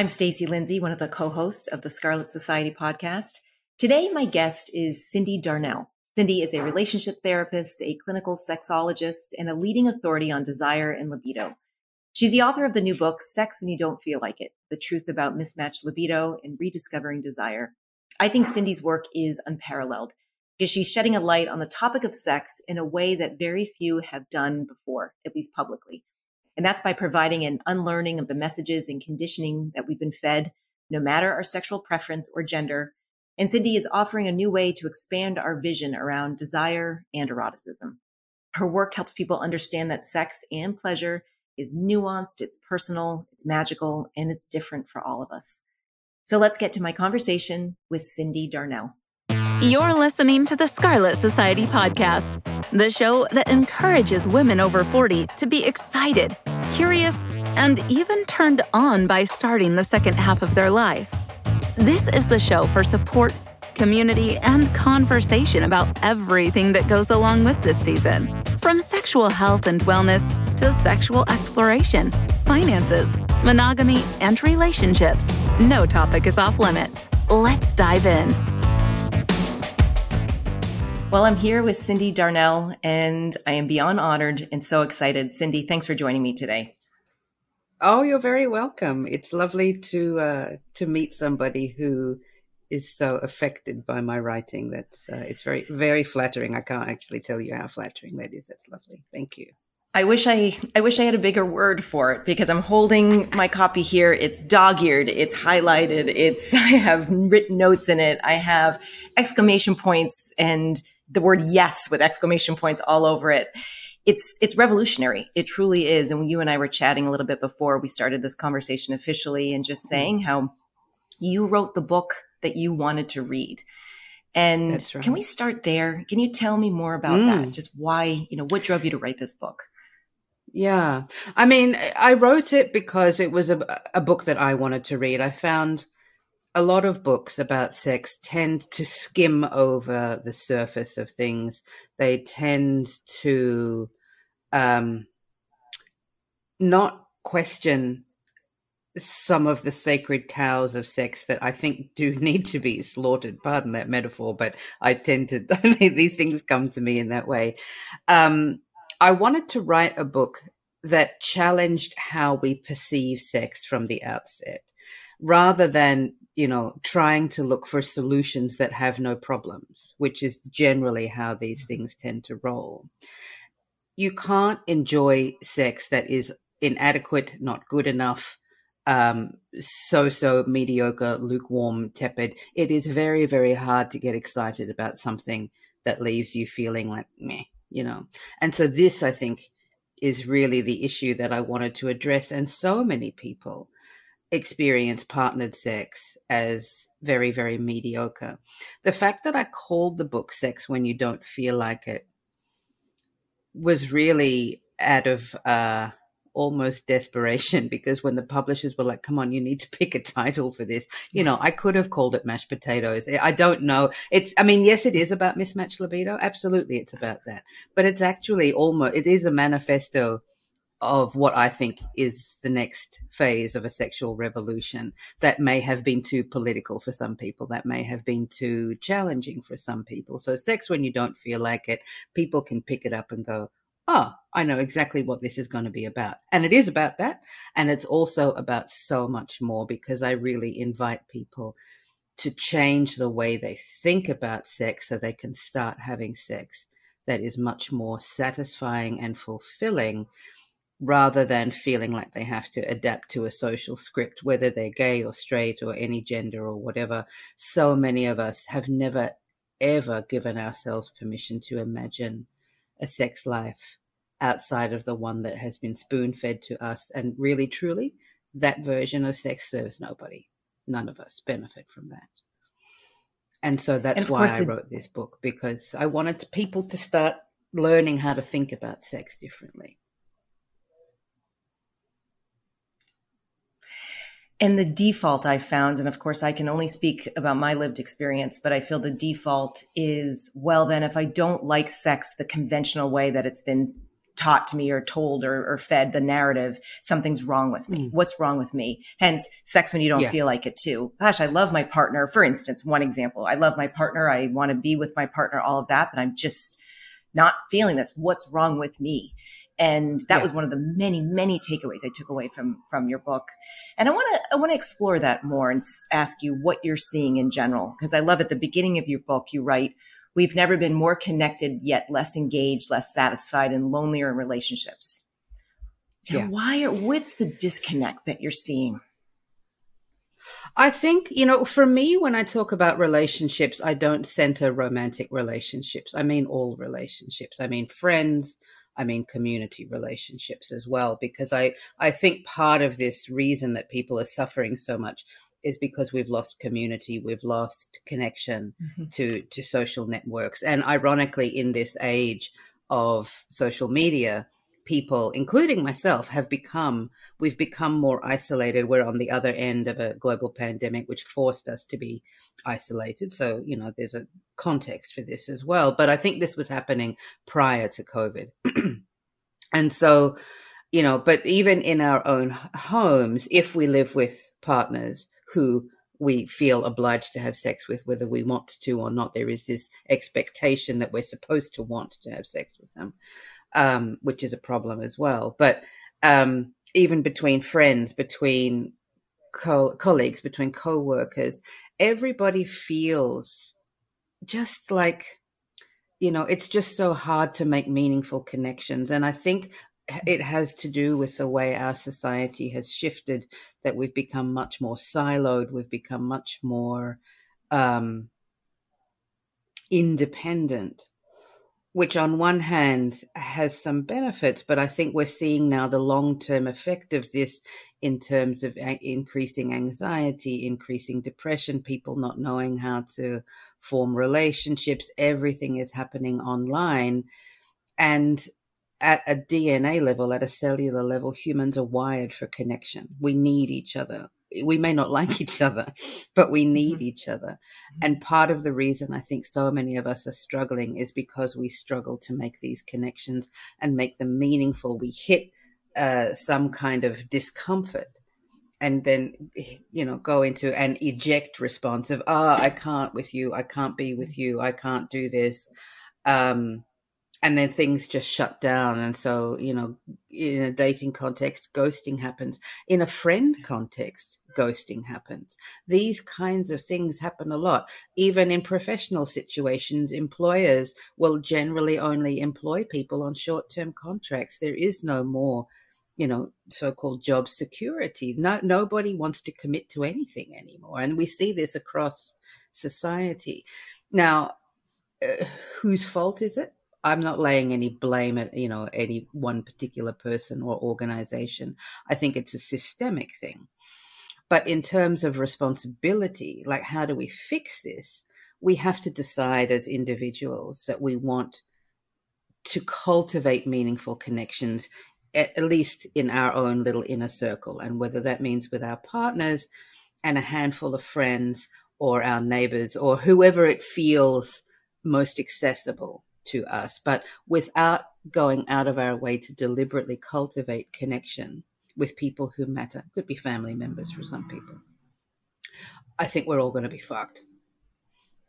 I'm Stacey Lindsay, one of the co-hosts of the Scarlet Society podcast. Today, my guest is Cyndi Darnell. Cyndi is a relationship therapist, a clinical sexologist, and a leading authority on desire and libido. She's the author of the new book, Sex When You Don't Feel Like It, The Truth About Mismatched Libido and Rediscovering Desire. I think Cyndi's work is unparalleled because she's shedding a light on the topic of sex in a way that very few have done before, at least publicly. And that's by providing an unlearning of the messages and conditioning that we've been fed, no matter our sexual preference or gender. And Cyndi is offering a new way to expand our vision around desire and eroticism. Her work helps people understand that sex and pleasure is nuanced, it's personal, it's magical, and it's different for all of us. So let's get to my conversation with Cyndi Darnell. You're listening to the Scarlet Society podcast, the show that encourages women over 40 to be excited, curious, and even turned on by starting the second half of their life. This is the show for support, community, and conversation about everything that goes along with this season, from sexual health and wellness to sexual exploration, finances, monogamy, and relationships. No topic is off limits. Let's dive in. Well, I'm here with Cyndi Darnell, and I am beyond honored and so excited. Cyndi, thanks for joining me today. Oh, you're very welcome. It's lovely to uh, to meet somebody who is so affected by my writing. That's uh, it's very very flattering. I can't actually tell you how flattering that is. That's lovely. Thank you. I wish I I wish I had a bigger word for it because I'm holding my copy here. It's dog-eared, it's highlighted, it's I have written notes in it. I have exclamation points and the word yes with exclamation points all over it. It's it's revolutionary. It truly is. And you and I were chatting a little bit before we started this conversation officially and just saying how you wrote the book that you wanted to read. And right. can we start there? Can you tell me more about mm. that? Just why, you know, what drove you to write this book? Yeah. I mean, I wrote it because it was a, a book that I wanted to read. I found a lot of books about sex tend to skim over the surface of things. They tend to um, not question some of the sacred cows of sex that I think do need to be slaughtered. Pardon that metaphor, but I tend to, these things come to me in that way. Um, I wanted to write a book that challenged how we perceive sex from the outset rather than you know trying to look for solutions that have no problems which is generally how these things tend to roll you can't enjoy sex that is inadequate not good enough um, so so mediocre lukewarm tepid it is very very hard to get excited about something that leaves you feeling like meh you know. And so this, I think, is really the issue that I wanted to address. And so many people experience partnered sex as very, very mediocre. The fact that I called the book Sex When You Don't Feel Like It was really out of uh, almost desperation because when the publishers were like, come on, you need to pick a title for this, you know, I could have called it mashed potatoes. I don't know. It's, I mean, yes, it is about mismatched libido. Absolutely. It's about that, but it's actually almost, it is a manifesto of what I think is the next phase of a sexual revolution that may have been too political for some people, that may have been too challenging for some people. So, sex when you don't feel like it, people can pick it up and go, oh, I know exactly what this is going to be about. And it is about that. And it's also about so much more because I really invite people to change the way they think about sex so they can start having sex that is much more satisfying and fulfilling rather than feeling like they have to adapt to a social script, whether they're gay or straight or any gender or whatever. So many of us have never, ever given ourselves permission to imagine a sex life outside of the one that has been spoon fed to us. And really, truly, that version of sex serves nobody. None of us benefit from that. And so that's and why I wrote this book because I wanted people to start learning how to think about sex differently. And the default I found, and of course I can only speak about my lived experience, but I feel the default is, well, then if I don't like sex the conventional way that it's been taught to me or told or, or fed the narrative something's wrong with me. Mm. What's wrong with me? Hence, sex when you don't yeah. feel like it too. Gosh, I love my partner. For instance, one example, I love my partner. I want to be with my partner, all of that, but I'm just not feeling this. What's wrong with me? And that yeah. was one of the many, many takeaways I took away from from your book. And I want to I want to explore that more and ask you what you're seeing in general because I love at the beginning of your book you write We've never been more connected, yet less engaged, less satisfied, and lonelier in relationships. Yeah. Why? Are, what's the disconnect that you're seeing? I think, you know, for me, when I talk about relationships, I don't center romantic relationships. I mean all relationships. I mean friends. I mean community relationships as well, because I, I think part of this reason that people are suffering so much is because we've lost community, we've lost connection mm-hmm. to to social networks, and ironically, in this age of social media, people, including myself, have become we've become more isolated. We're on the other end of a global pandemic, which forced us to be isolated. So you know, there's a context for this as well. But I think this was happening prior to COVID, and so you know, but even in our own homes, if we live with partners who we feel obliged to have sex with, whether we want to or not. There is this expectation that we're supposed to want to have sex with them, um, which is a problem as well. But um, even between friends, between co- colleagues, between co-workers, everybody feels just like you know it's just so hard to make meaningful connections. And i think it has to do with the way our society has shifted that we've become much more siloed we've become much more um, independent which on one hand has some benefits but i think we're seeing now the long-term effect of this in terms of increasing anxiety increasing depression people not knowing how to form relationships everything is happening online and at a DNA level, at a cellular level, humans are wired for connection. We need each other. We may not like each other, but we need mm-hmm. each other. Mm-hmm. And part of the reason I think so many of us are struggling is because we struggle to make these connections and make them meaningful. We hit uh, some kind of discomfort and then you know go into an eject response of ah oh, i can't with you i can't be with you i can't do this um and then things just shut down. And so you know in a dating context ghosting happens. In a friend context ghosting happens. These kinds of things happen a lot. Even in professional situations employers will generally only employ people on short-term contracts. There is no more you know so-called job security. No, nobody wants to commit to anything anymore. And we see this across society. Now uh, whose fault is it I'm not laying any blame at you know any one particular person or organization. I think it's a systemic thing. But in terms of responsibility, like how do we fix this? We have to decide as individuals that we want to cultivate meaningful connections, at least in our own little inner circle. And whether that means with our partners and a handful of friends or our neighbors or whoever it feels most accessible to us, but without going out of our way to deliberately cultivate connection with people who matter. Could be family members for some people. I think we're all going to be fucked.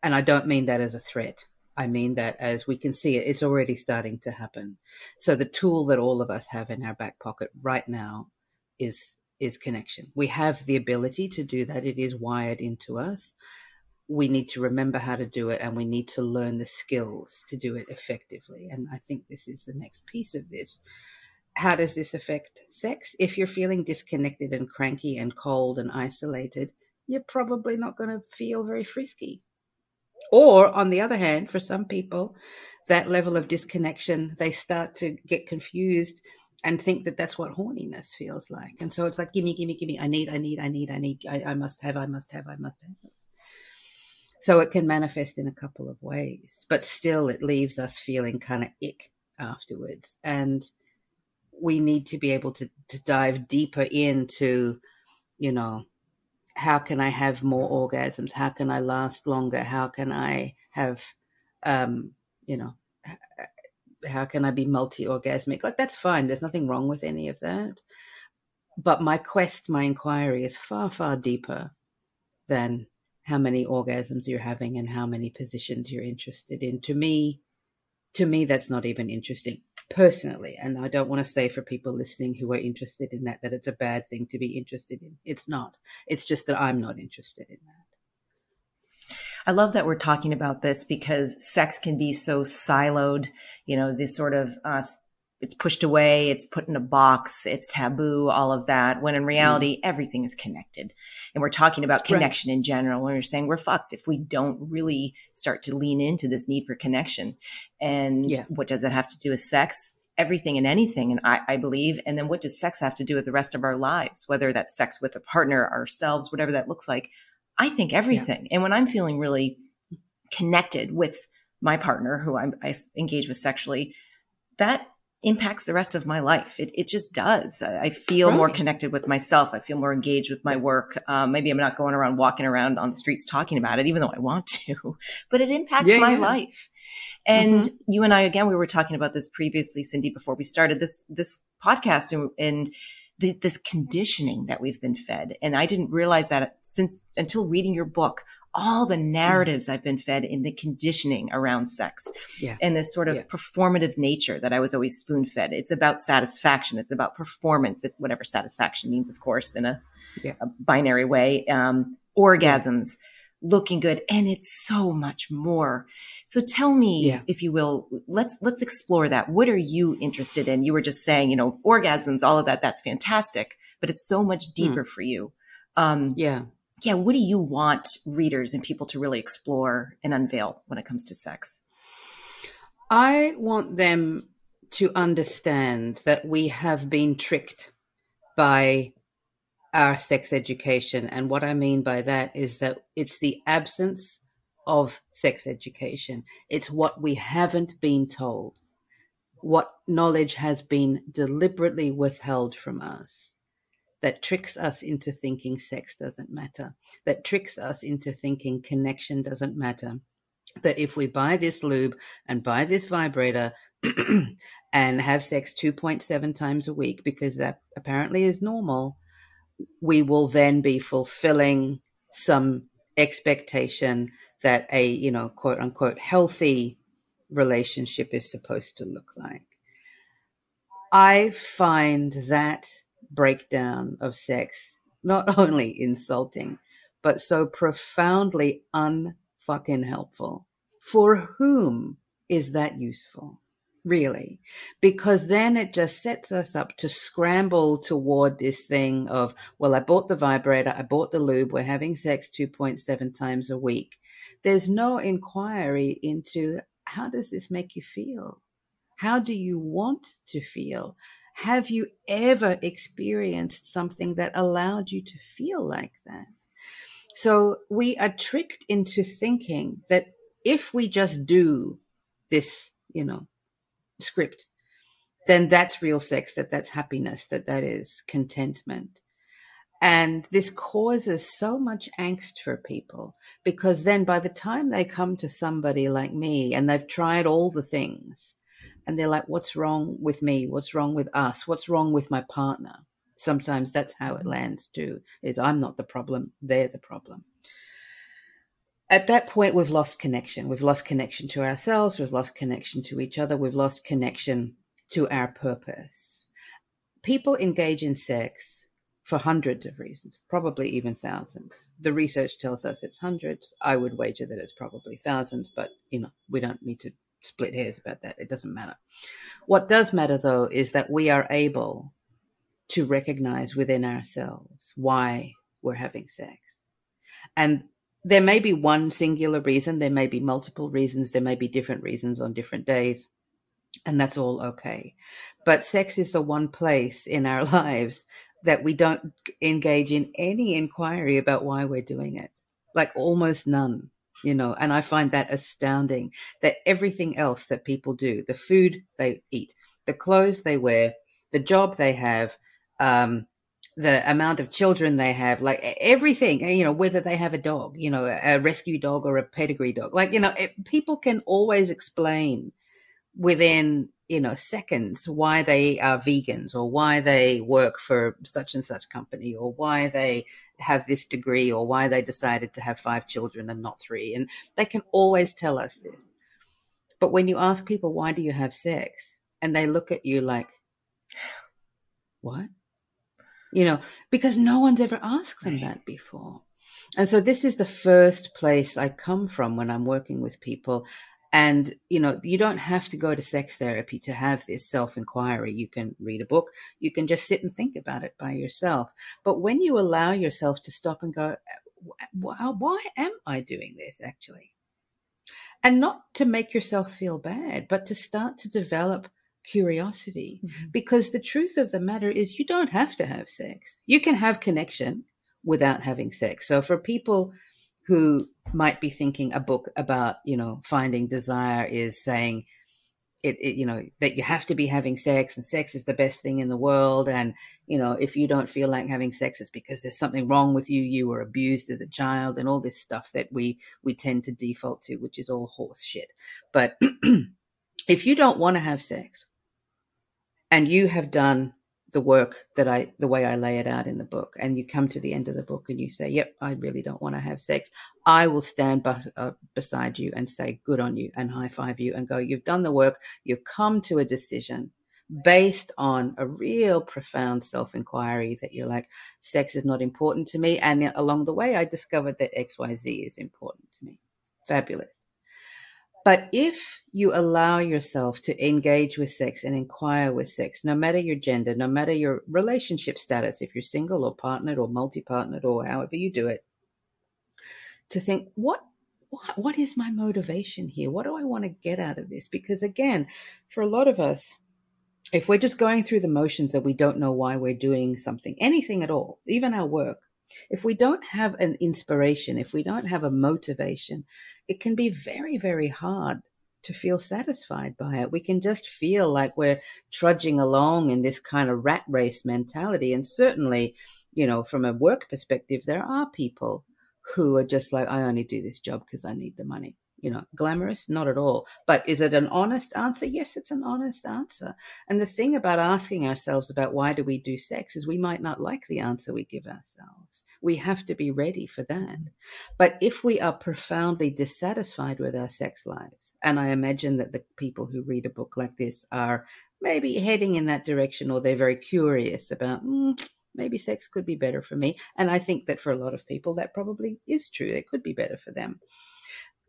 And I don't mean that as a threat. I mean that as we can see it, it's already starting to happen. So the tool that all of us have in our back pocket right now is is connection. We have the ability to do that. It is wired into us we need to remember how to do it and we need to learn the skills to do it effectively. And I think this is the next piece of this. How does this affect sex? If you're feeling disconnected and cranky and cold and isolated, you're probably not going to feel very frisky. Or, on the other hand, for some people, that level of disconnection, they start to get confused and think that that's what horniness feels like. And so it's like, gimme, gimme, gimme. I need, I need, I need, I need, I, I must have, I must have, I must have. So it can manifest in a couple of ways, but still it leaves us feeling kind of ick afterwards. And we need to be able to, to dive deeper into, you know, how can I have more orgasms? How can I last longer? How can I have, um, you know, how can I be multi orgasmic? Like, that's fine. There's nothing wrong with any of that. But my quest, my inquiry is far, far deeper than how many orgasms you're having and how many positions you're interested in. To me, to me, that's not even interesting personally. And I don't want to say for people listening who are interested in that, that it's a bad thing to be interested in. It's not. It's just that I'm not interested in that. I love that we're talking about this because sex can be so siloed, you know, this sort of, uh, it's pushed away, it's put in a box, it's taboo, all of that. When in reality, mm. everything is connected. And we're talking about connection right. in general. When we're saying we're fucked if we don't really start to lean into this need for connection. And yeah. what does that have to do with sex? Everything and anything. And I, I believe. And then what does sex have to do with the rest of our lives? Whether that's sex with a partner, ourselves, whatever that looks like. I think everything. Yeah. And when I'm feeling really connected with my partner who I'm, I engage with sexually, that impacts the rest of my life. It, it just does. I feel right. more connected with myself. I feel more engaged with my work. Um, maybe I'm not going around walking around on the streets talking about it, even though I want to, but it impacts yeah, my yeah. life. And mm-hmm. you and I, again, we were talking about this previously, Cyndi, before we started this, this podcast and, and the, this conditioning that we've been fed. And I didn't realize that since until reading your book, all the mm. narratives. I've been fed in the conditioning around sex yeah. and this sort of yeah. performative nature that I was always spoon fed. It's about satisfaction. It's about performance. It's whatever satisfaction means, of course, in a, yeah. a binary way. Um, orgasms, looking good. And it's so much more. So tell me, if you will, let's, let's explore that. What are you interested in? You were just saying, you know, orgasms, all of that. That's fantastic, but it's so much hmm. deeper mm. for you. Um, yeah yeah, what do you want readers and people to really explore and unveil when it comes to sex? I want them to understand that we have been tricked by our sex education. And what I mean by that is that it's the absence of sex education, it's what we haven't been told, what knowledge has been deliberately withheld from us that tricks us into thinking sex doesn't matter, that tricks us into thinking connection doesn't matter. That if we buy this lube and buy this vibrator and have sex 2.7 times a week, because that apparently is normal, we will then be fulfilling some expectation that a, you know, quote unquote, healthy relationship is supposed to look like. I find that breakdown of sex not only insulting, but so profoundly unfucking helpful. For whom is that useful? Really? Because then it just sets us up to scramble toward this thing of, well, I bought the vibrator, I bought the lube, we're having sex 2.7 times a week. There's no inquiry into how does this make you feel? How do you want to feel? Have you ever experienced something that allowed you to feel like that? So we are tricked into thinking that if we just do this, you know, script, then that's real sex, that that's happiness, that that is contentment. And this causes so much angst for people because then by the time they come to somebody like me and they've tried all the things, and they're like, what's wrong with me? What's wrong with us? What's wrong with my partner? Sometimes that's how it mm-hmm. lands too, is I'm not the problem, they're the problem. At that point, we've lost connection. We've lost connection to ourselves. We've lost connection to each other. We've lost connection to our purpose. People engage in sex for hundreds of reasons, probably even thousands. The research tells us it's hundreds. I would wager that it's probably thousands, but you know, we don't need to split hairs about that. It doesn't matter. What does matter, though, is that we are able to recognize within ourselves why we're having sex. And there may be one singular reason, there may be multiple reasons, there may be different reasons on different days, and that's all okay. But sex is the one place in our lives that we don't engage in any inquiry about why we're doing it, like almost none you know, and I find that astounding that everything else that people do, the food they eat, the clothes they wear, the job they have, um, the amount of children they have, like everything, you know, whether they have a dog, you know, a rescue dog or a pedigree dog, like, you know, it, people can always explain within you know seconds why they are vegans or why they work for such and such company or why they have this degree or why they decided to have five children and not three. And they can always tell us this. But when you ask people why do you have sex? and they look at you like what? You know because no one's ever asked them right. that before. And so this is the first place I come from when I'm working with people and, you know, you don't have to go to sex therapy to have this self inquiry. You can read a book, you can just sit and think about it by yourself. But when you allow yourself to stop and go, wow, why am I doing this actually? And not to make yourself feel bad, but to start to develop curiosity. Mm-hmm. Because the truth of the matter is, you don't have to have sex. You can have connection without having sex. So for people who might be thinking a book about you know finding desire is saying it, it, you know that you have to be having sex and sex is the best thing in the world. And you know if you don't feel like having sex it's because there's something wrong with you. You were abused as a child and all this stuff that we we tend to default to which is all horse shit. But if you don't want to have sex and you have done the work that I, the way I lay it out in the book, and you come to the end of the book and you say, "Yep, I really don't want to have sex," I will stand bus- uh, beside you and say, "Good on you," and high five you and go, "You've done the work. You've come to a decision." Based on a real profound self inquiry that you're like, sex is not important to me. And along the way, I discovered that XYZ is important to me. Fabulous. But if you allow yourself to engage with sex and inquire with sex, no matter your gender, no matter your relationship status, if you're single or partnered or multi-partnered or however you do it, to think, what what, what is my motivation here? What do I want to get out of this? Because again, for a lot of us, if we're just going through the motions that we don't know why we're doing something, anything at all, even our work, if we don't have an inspiration, if we don't have a motivation, it can be very, very hard to feel satisfied by it. We can just feel like we're trudging along in this kind of rat race mentality. And certainly, you know, from a work perspective, there are people who are just like, I only do this job because I need the money you know, glamorous? Not at all. But is it an honest answer? Yes, it's an honest answer. And the thing about asking ourselves about why do we do sex is we might not like the answer we give ourselves. We have to be ready for that. But if we are profoundly dissatisfied with our sex lives, and I imagine that the people who read a book like this are maybe heading in that direction or they're very curious about, mm, maybe sex could be better for me. And I think that for a lot of people, that probably is true. It could be better for them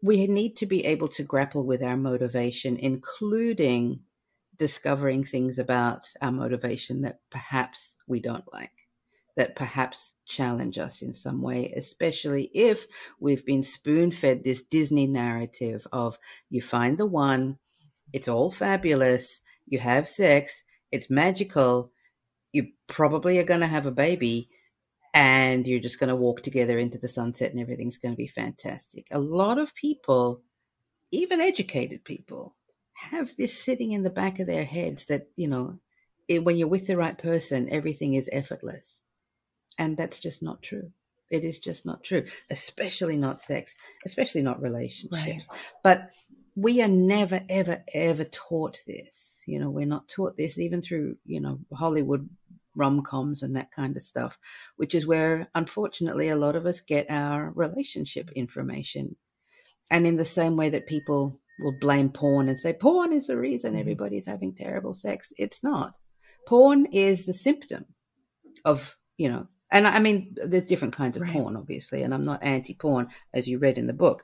we need to be able to grapple with our motivation, including discovering things about our motivation that perhaps we don't like, that perhaps challenge us in some way, especially if we've been spoon fed this Disney narrative of you find the one, it's all fabulous, you have sex, it's magical, you probably are going to have a baby and you're just going to walk together into the sunset and everything's going to be fantastic. A lot of people, even educated people, have this sitting in the back of their heads that, you know, it, when you're with the right person, everything is effortless. And that's just not true. It is just not true, especially not sex, especially not relationships. Right. But we are never, ever, ever taught this. You know, we're not taught this even through, you know, Hollywood rom coms and that kind of stuff, which is where, unfortunately, a lot of us get our relationship information. And in the same way that people will blame porn and say, porn is the reason mm-hmm. everybody's having terrible sex, it's not. Porn is the symptom of, you know, and I mean, there's different kinds of right. porn, obviously, and I'm not anti porn, as you read in the book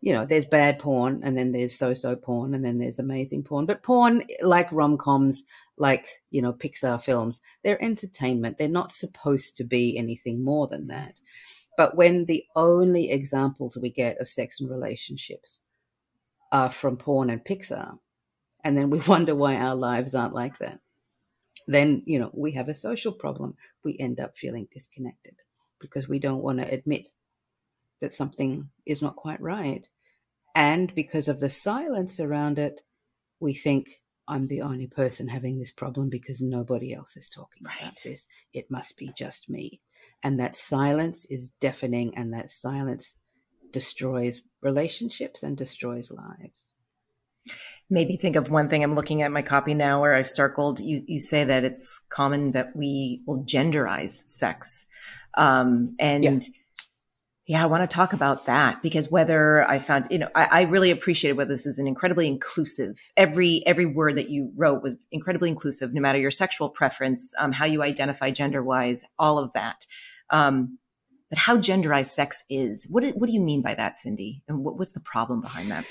you know, there's bad porn and then there's so-so porn and then there's amazing porn. But porn, like rom-coms, like, you know, Pixar films, they're entertainment. They're not supposed to be anything more than that. But when the only examples we get of sex and relationships are from porn and Pixar, and then we wonder why our lives aren't like that, then, you know, we have a social problem. We end up feeling disconnected because we don't want to admit that something is not quite right. And because of the silence around it, we think I'm the only person having this problem because nobody else is talking right. about this. It must be just me. And that silence is deafening, and that silence destroys relationships and destroys lives. Maybe think of one thing. I'm looking at my copy now where I've circled. You, you say that it's common that we will genderize sex. Um, and yeah. Yeah. I want to talk about that because whether I found, you know, I, I really appreciated whether this is an incredibly inclusive. Every every word that you wrote was incredibly inclusive, no matter your sexual preference, um, how you identify gender wise, all of that. Um, but how genderized sex is. What do, what do you mean by that, Cyndi? And what, what's the problem behind that?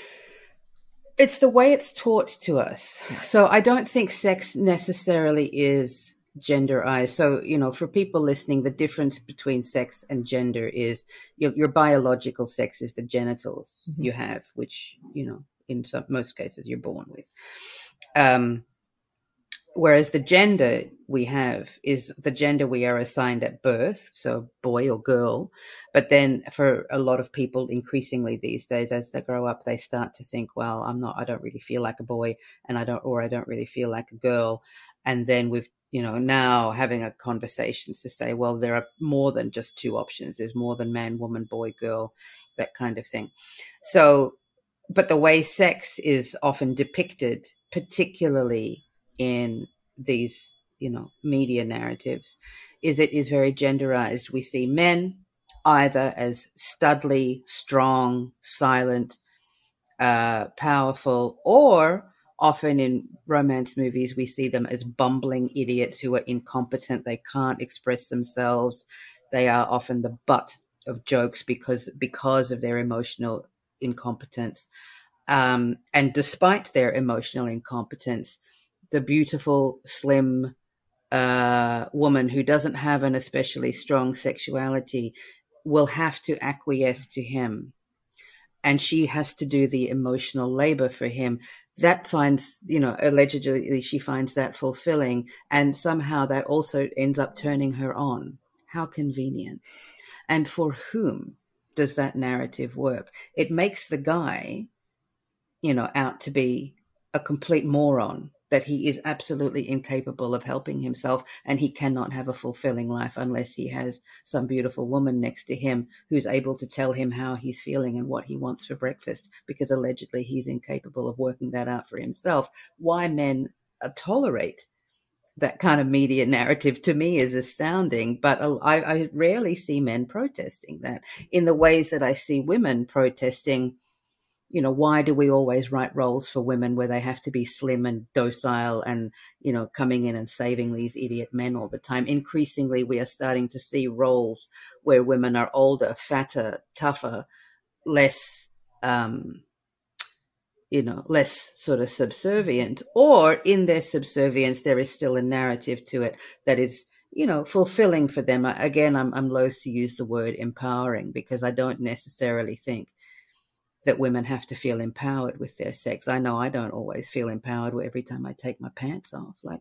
It's the way it's taught to us. So I don't think sex necessarily is genderized. So, you know, for people listening, the difference between sex and gender is your, your biological sex is the genitals mm-hmm. you have, which, you know, in some, most cases you're born with. Um, Whereas the gender we have is the gender we are assigned at birth, so boy or girl. But then for a lot of people, increasingly these days, as they grow up, they start to think, well, I'm not, I don't really feel like a boy and I don't, or I don't really feel like a girl. And then we've, you know, now having a conversations to say, well, there are more than just two options. There's more than man, woman, boy, girl, that kind of thing. So, but the way sex is often depicted, particularly in these you know media narratives is it is very genderized we see men either as studly strong silent uh, powerful or often in romance movies we see them as bumbling idiots who are incompetent. They can't express themselves. They are often the butt of jokes because because of their emotional incompetence. Um, and despite their emotional incompetence the beautiful, slim uh, woman who doesn't have an especially strong sexuality will have to acquiesce to him. And she has to do the emotional labor for him. That finds, you know, allegedly she finds that fulfilling. And somehow that also ends up turning her on. How convenient. And for whom does that narrative work? It makes the guy, you know, out to be a complete moron that he is absolutely incapable of helping himself and he cannot have a fulfilling life unless he has some beautiful woman next to him who's able to tell him how he's feeling and what he wants for breakfast because allegedly he's incapable of working that out for himself. Why men uh, tolerate that kind of media narrative to me is astounding, but I, I rarely see men protesting that in the ways that I see women protesting you know, why do we always write roles for women where they have to be slim and docile and, you know, coming in and saving these idiot men all the time? Increasingly, we are starting to see roles where women are older, fatter, tougher, less, um, you know, less sort of subservient, or in their subservience, there is still a narrative to it that is, you know, fulfilling for them. Again, I'm, I'm loath to use the word empowering because I don't necessarily think that women have to feel empowered with their sex. I know I don't always feel empowered every time I take my pants off. Like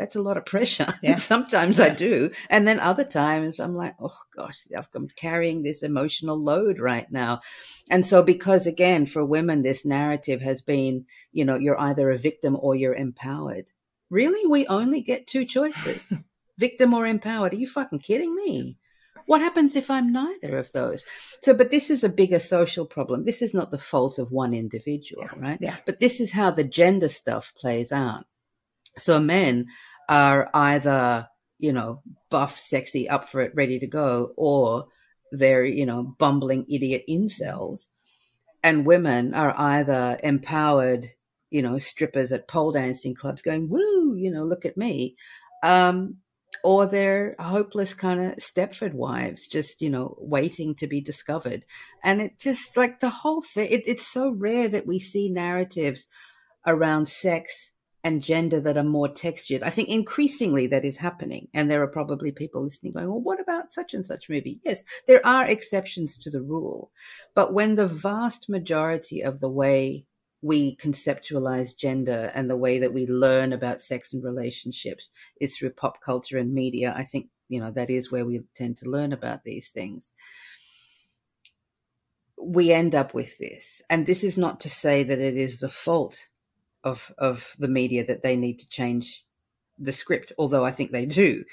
that's a lot of pressure. Yeah. Sometimes yeah. I do. And then other times I'm like, oh gosh, I'm carrying this emotional load right now. And so, because again, for women, this narrative has been, you know, you're either a victim or you're empowered. Really? We only get two choices victim or empowered. Are you fucking kidding me? What happens if I'm neither of those? So, but this is a bigger social problem. This is not the fault of one individual, yeah. right? Yeah. But this is how the gender stuff plays out. So men are either, you know, buff, sexy, up for it, ready to go, or they're, you know, bumbling idiot incels. And women are either empowered, you know, strippers at pole dancing clubs going, woo, you know, look at me. Um, or they're hopeless kind of Stepford wives, just, you know, waiting to be discovered. And it just like the whole thing, it, it's so rare that we see narratives around sex and gender that are more textured. I think increasingly that is happening. And there are probably people listening going, well, what about such and such movie? Yes, there are exceptions to the rule. But when the vast majority of the way we conceptualize gender and the way that we learn about sex and relationships is through pop culture and media. I think, you know, that is where we tend to learn about these things. We end up with this. And this is not to say that it is the fault of of the media that they need to change the script, although I think they do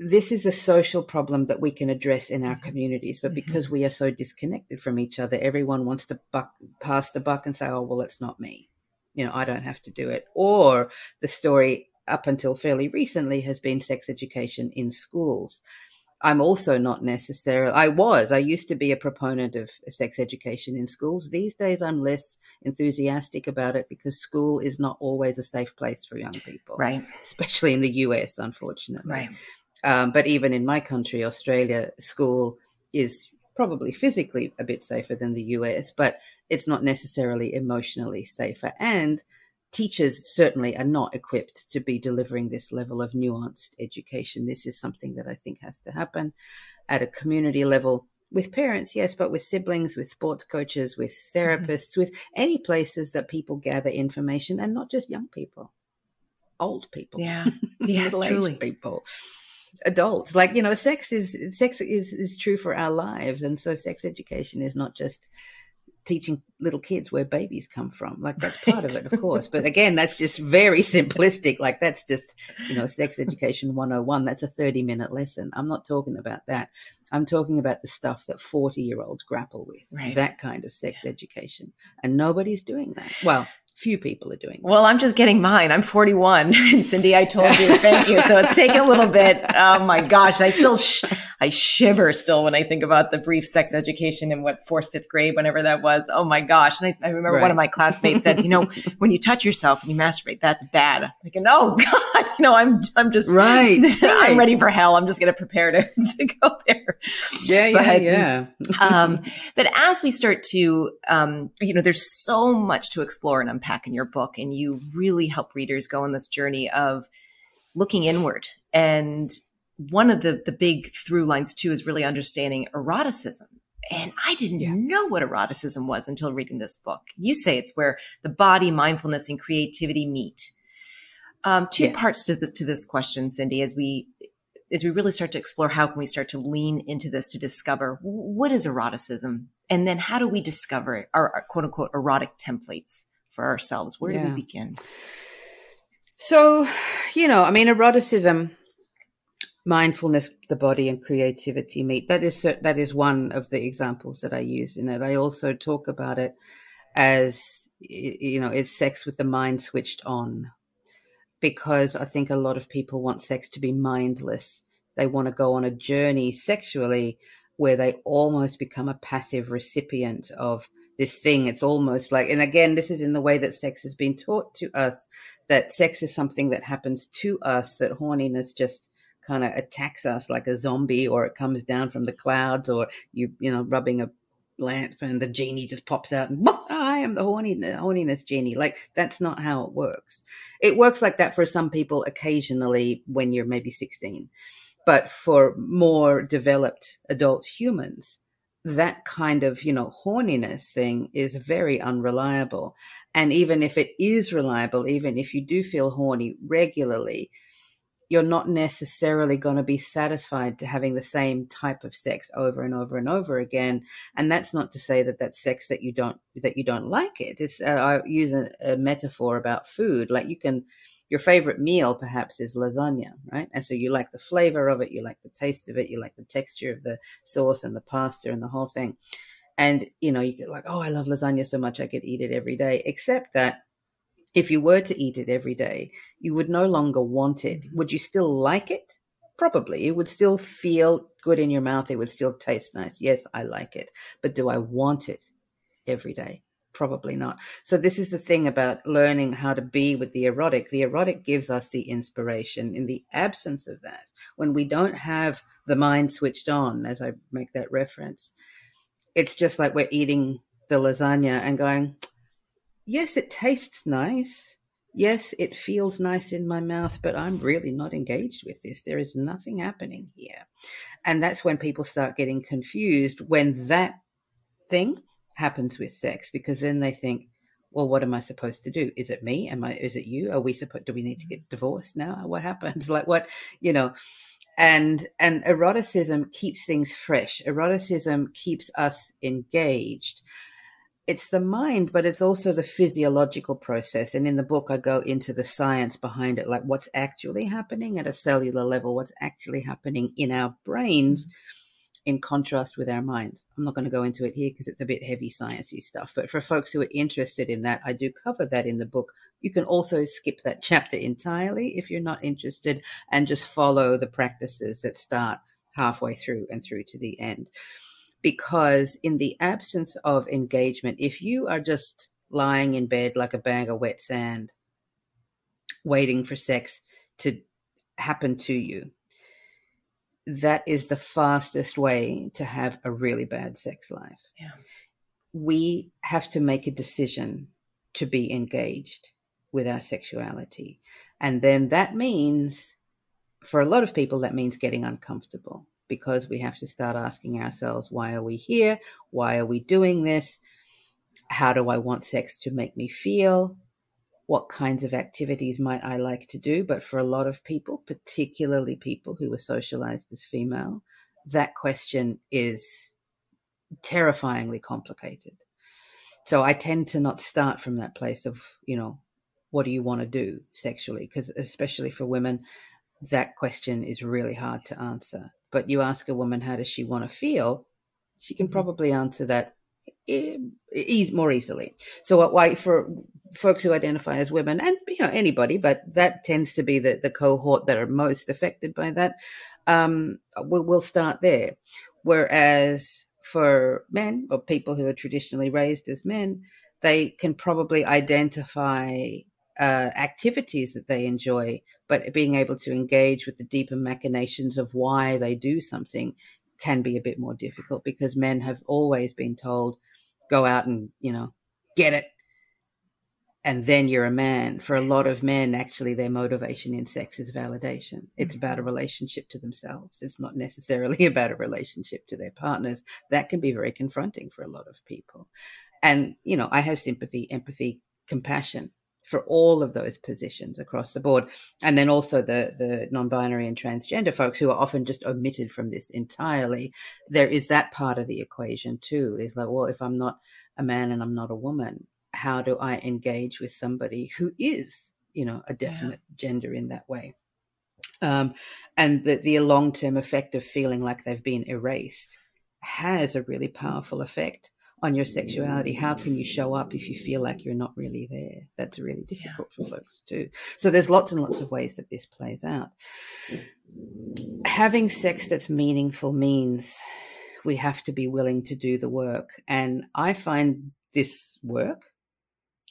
this is a social problem that we can address in our mm-hmm. communities, but mm-hmm. because we are so disconnected from each other, everyone wants to buck, pass the buck and say, "Oh, well, it's not me." you know, I don't have to do it. Or the story up until fairly recently has been sex education in schools. I'm also not necessarily, I was, I used to be a proponent of sex education in schools. These days, I'm less enthusiastic about it because school is not always a safe place for young people. Right. Especially in the US, unfortunately. Right. Um, but even in my country, Australia, school is probably physically a bit safer than the US, but it's not necessarily emotionally safer. And teachers certainly are not equipped to be delivering this level of nuanced education. This is something that I think has to happen at a community level with parents, yes, but with siblings, with sports coaches, with mm-hmm. therapists, mm-hmm. with any places that people gather information and not just young people, old people. Yeah. Yes, truly. people adults. Like you know sex is sex is is true for our lives. And so sex education is not just teaching little kids where babies come from. Like that's part of it of course. But again that's just very simplistic. Like that's just you know sex education 101 that's a 30 minute lesson. I'm not talking about that. I'm talking about the stuff that 40 year olds grapple with. Right. that kind of sex yeah. education. And nobody's doing that. Well few people are doing. Well, I'm just getting mine. I'm 41, and Cyndi, I told you, thank you. So it's taken a little bit. Oh my gosh, I still sh- I shiver still when I think about the brief sex education in what fourth, fifth grade, whenever that was. Oh my gosh, and I, I remember right. one of my classmates said, you know, when you touch yourself and you masturbate, that's bad. I'm like, oh God, you know, I'm I'm just right. I'm ready for hell. I'm just going to prepare to to go there. Yeah, yeah, but, yeah. um, but as we start to, um, you know, there's so much to explore and unpack in your book, and you really help readers go on this journey of looking inward. And one of the the big through lines too is really understanding eroticism. And I didn't yeah. know what eroticism was until reading this book. You say it's where the body, mindfulness, and creativity meet. Um, two yes. parts to, the, to this question, Cyndi, as we as we really start to explore how can we start to lean into this to discover what is eroticism and then how do we discover our, our quote unquote erotic templates for ourselves? Where yeah. do we begin? So, you know, I mean, eroticism, mindfulness, the body, and creativity meet. That is that is one of the examples that I use in it. I also talk about it as you know, it's sex with the mind switched on, because I think a lot of people want sex to be mindless. They want to go on a journey sexually where they almost become a passive recipient of this thing. It's almost like, and again, this is in the way that sex has been taught to us that sex is something that happens to us, that horniness just kind of attacks us like a zombie, or it comes down from the clouds, or you, you know, rubbing a lamp and the genie just pops out and I am the horny, horniness genie. Like that's not how it works. It works like that for some people occasionally when you're maybe 16. But for more developed adult humans, that kind of, you know, horniness thing is very unreliable. And even if it is reliable, even if you do feel horny regularly, you're not necessarily going to be satisfied to having the same type of sex over and over and over again and that's not to say that that's sex that you don't that you don't like it. It's uh, i use a, a, metaphor about food like you can your favorite meal perhaps is lasagna right? And so you like the flavor of it you like the taste of it you like the texture of the sauce and the pasta and the whole thing. And you know you get like oh i love lasagna so much i could eat it every day except that if you were to eat it every day, you would no longer want it. Mm-hmm. Would you still like it? Probably. It would still feel good in your mouth. It would still taste nice. Yes, I like it. But do I want it every day? Probably not. So, this is the thing about learning how to be with the erotic. The erotic gives us the inspiration. In the absence of that, when we don't have the mind switched on, as I make that reference, it's just like we're eating the lasagna and going, yes, it tastes nice. Yes, it feels nice in my mouth, but I'm really not engaged with this. There is nothing happening here. And that's when people start getting confused when that thing happens with sex, because then they think, well, what am I supposed to do? Is it me? Am I, is it you? Are we supposed, do we need to get divorced now? What happens? Like what, you know, and, and eroticism keeps things fresh. Eroticism keeps us engaged it's the mind, but it's also the physiological process. And in the book, I go into the science behind it, like what's actually happening at a cellular level, what's actually happening in our brains mm. in contrast with our minds. I'm not going to go into it here because it's a bit heavy sciencey stuff, but for folks who are interested in that, I do cover that in the book. You can also skip that chapter entirely if you're not interested and just follow the practices that start halfway through and through to the end. Because in the absence of engagement, if you are just lying in bed like a bag of wet sand, waiting for sex to happen to you, that is the fastest way to have a really bad sex life. Yeah. We have to make a decision to be engaged with our sexuality. And then that means, for a lot of people, that means getting uncomfortable because we have to start asking ourselves, why are we here? Why are we doing this? How do I want sex to make me feel? what kinds of activities might I like to do? But for a lot of people, particularly people who are socialized as female, that question is terrifyingly complicated. So I tend to not start from that place of, you know, what do you want to do sexually? Because especially for women, that question is really hard to answer. But you ask a woman, how does she want to feel? She can mm-hmm. probably answer that e- more easily. So why for folks who identify as women and you know anybody, but that tends to be the, the cohort that are most affected by that. Um, we'll, we'll start there. Whereas for men or people who are traditionally raised as men, they can probably identify uh, activities that they enjoy, but being able to engage with the deeper machinations of why they do something can be a bit more difficult because men have always been told, go out and, you know, get it. And then you're a man. For a lot of men, actually, their motivation in sex is validation. It's about a mm-hmm. relationship to themselves. It's not necessarily about a relationship to their partners. That can be very confronting for a lot of people. And, you know, I have sympathy, empathy, compassion for all of those positions across the board. And then also the, the non-binary and transgender folks who are often just omitted from this entirely. There is that part of the equation too, is like, well, if I'm not a man and I'm not a woman, how do I engage with somebody who is, you know, a definite yeah. gender in that way? Um, and the, the long-term effect of feeling like they've been erased has a really powerful effect on your sexuality. How can you show up if you feel like you're not really there? That's really difficult yeah. for folks too. So there's lots and lots of ways that this plays out. Having sex that's meaningful means we have to be willing to do the work. And I find this work,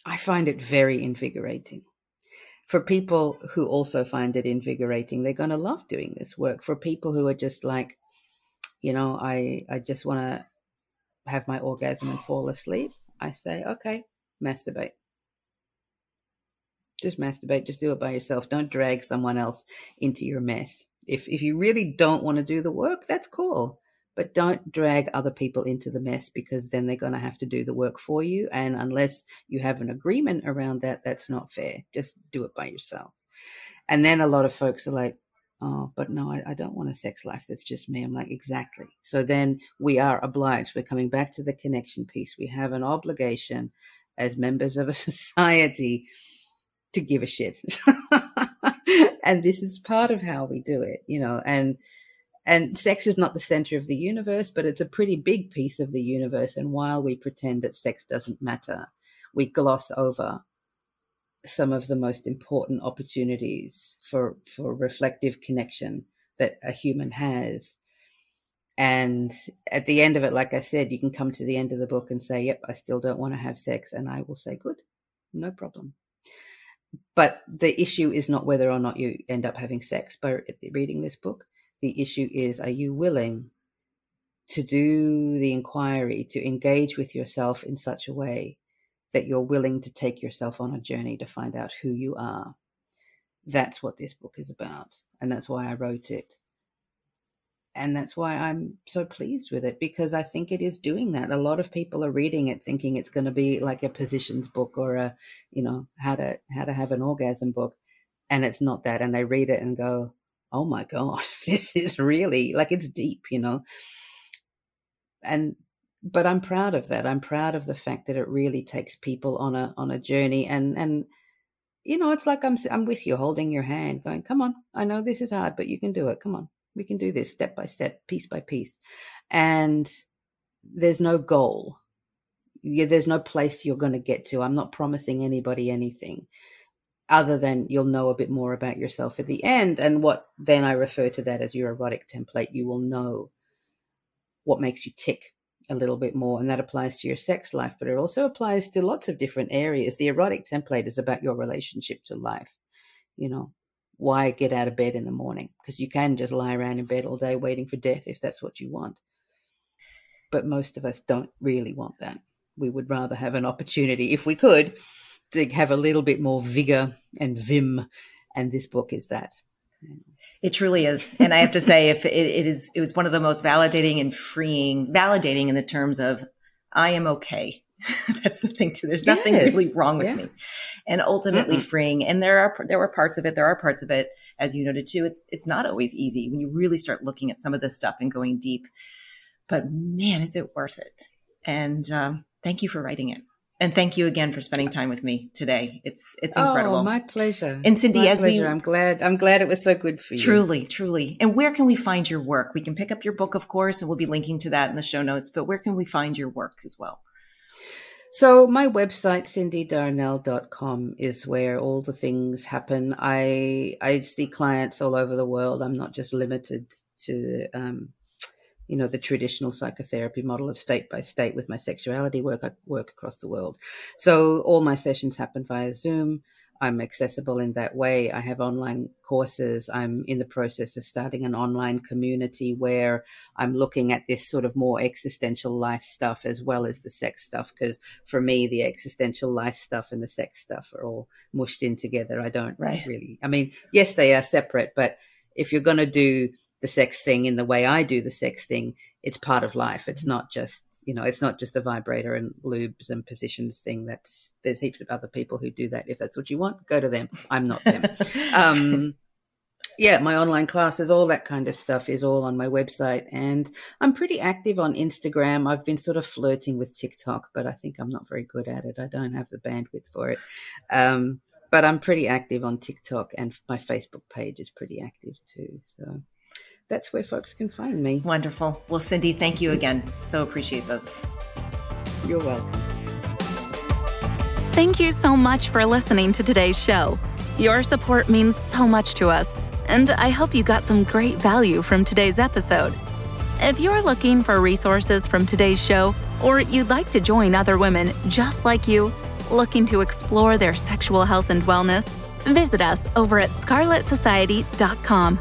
I find it very invigorating. For people who also find it invigorating, they're going to love doing this work. For people who are just like, you know, I, I just want to have my orgasm and fall asleep, I say, okay, masturbate. Just masturbate. Just do it by yourself. Don't drag someone else into your mess. If if you really don't want to do the work, that's cool. But don't drag other people into the mess because then they're going to have to do the work for you. And unless you have an agreement around that, that's not fair. Just do it by yourself. And then a lot of folks are like, oh, but no, I, I, don't want a sex life that's just me. I'm like, exactly. So then we are obliged. We're coming back to the connection piece. We have an obligation as members of a society to give a shit. and this is part of how we do it, you know, and and sex is not the center of the universe, but it's a pretty big piece of the universe. And while we pretend that sex doesn't matter, we gloss over some of the most important opportunities for for reflective connection that a human has. And at the end of it like i said you can come to the end of the book and say yep i still don't want to have sex and i will say good no problem. But the issue is not whether or not you end up having sex. By reading this book the issue is are you willing to do the inquiry to engage with yourself in such a way that you're willing to take yourself on a journey to find out who you are. That's what this book is about. And that's why I wrote it. And that's why I'm so pleased with it because I think it is doing that. A lot of people are reading it thinking it's going to be like a positions book or a, you know, how to how to have an orgasm book. And it's not that. And they read it and go, Oh my God, this is really like it's deep, you know. And but I'm proud of that. I'm proud of the fact that it really takes people on a on a journey and and you know it's like I'm I'm with you holding your hand going come on I know this is hard but you can do it come on we can do this step by step piece by piece and there's no goal. Yeah, there's no place you're going to get to. I'm not promising anybody anything other than you'll know a bit more about yourself at the end. And what then I refer to that as your erotic template. You will know what makes you tick a little bit more. And that applies to your sex life, but it also applies to lots of different areas. The erotic template is about your relationship to life. You know, why get out of bed in the morning? Because you can just lie around in bed all day waiting for death if that's what you want. But most of us don't really want that. We would rather have an opportunity, if we could, to have a little bit more vigor and vim. And this book is that. It truly is. And I have to say, if it, it is, it was one of the most validating and freeing, validating in the terms of, I am okay. That's the thing too. There's nothing yes. really wrong with yeah. me and ultimately Mm-mm. freeing. And there are, there were parts of it, there are parts of it, as you noted too. It's, it's not always easy when you really start looking at some of this stuff and going deep, but man, is it worth it? And, um, thank you for writing it. And thank you again for spending time with me today. It's it's incredible. Oh, my pleasure. And Cyndi, my as pleasure. we I'm glad I'm glad it was so good for you. Truly, truly. And where can we find your work? We can pick up your book, of course, and we'll be linking to that in the show notes. But where can we find your work as well? So my website, cyndidarnell.com, is where all the things happen. I I see clients all over the world. I'm not just limited to um, you know the traditional psychotherapy model of state by state with my sexuality work. I work across the world, so all my sessions happen via Zoom. I'm accessible in that way. I have online courses. I'm in the process of starting an online community where I'm looking at this sort of more existential life stuff as well as the sex stuff. Because for me, the existential life stuff and the sex stuff are all mushed in together. I don't right. really, I mean, yes, they are separate, but if you're going to do the sex thing in the way I do the sex thing, it's part of life. It's not just you know, it's not just the vibrator and lubes and positions thing. That's there's heaps of other people who do that. If that's what you want, go to them. I'm not them. um, yeah, my online classes, all that kind of stuff is all on my website. And I'm pretty active on Instagram. I've been sort of flirting with TikTok, but I think I'm not very good at it. I don't have the bandwidth for it. Um, but I'm pretty active on TikTok, and my Facebook page is pretty active too. So that's where folks can find me. Wonderful. Well, Cyndi, thank you again. So appreciate this. You're welcome. Thank you so much for listening to today's show. Your support means so much to us, and I hope you got some great value from today's episode. If you're looking for resources from today's show, or you'd like to join other women just like you, looking to explore their sexual health and wellness, visit us over at scarletsociety.com.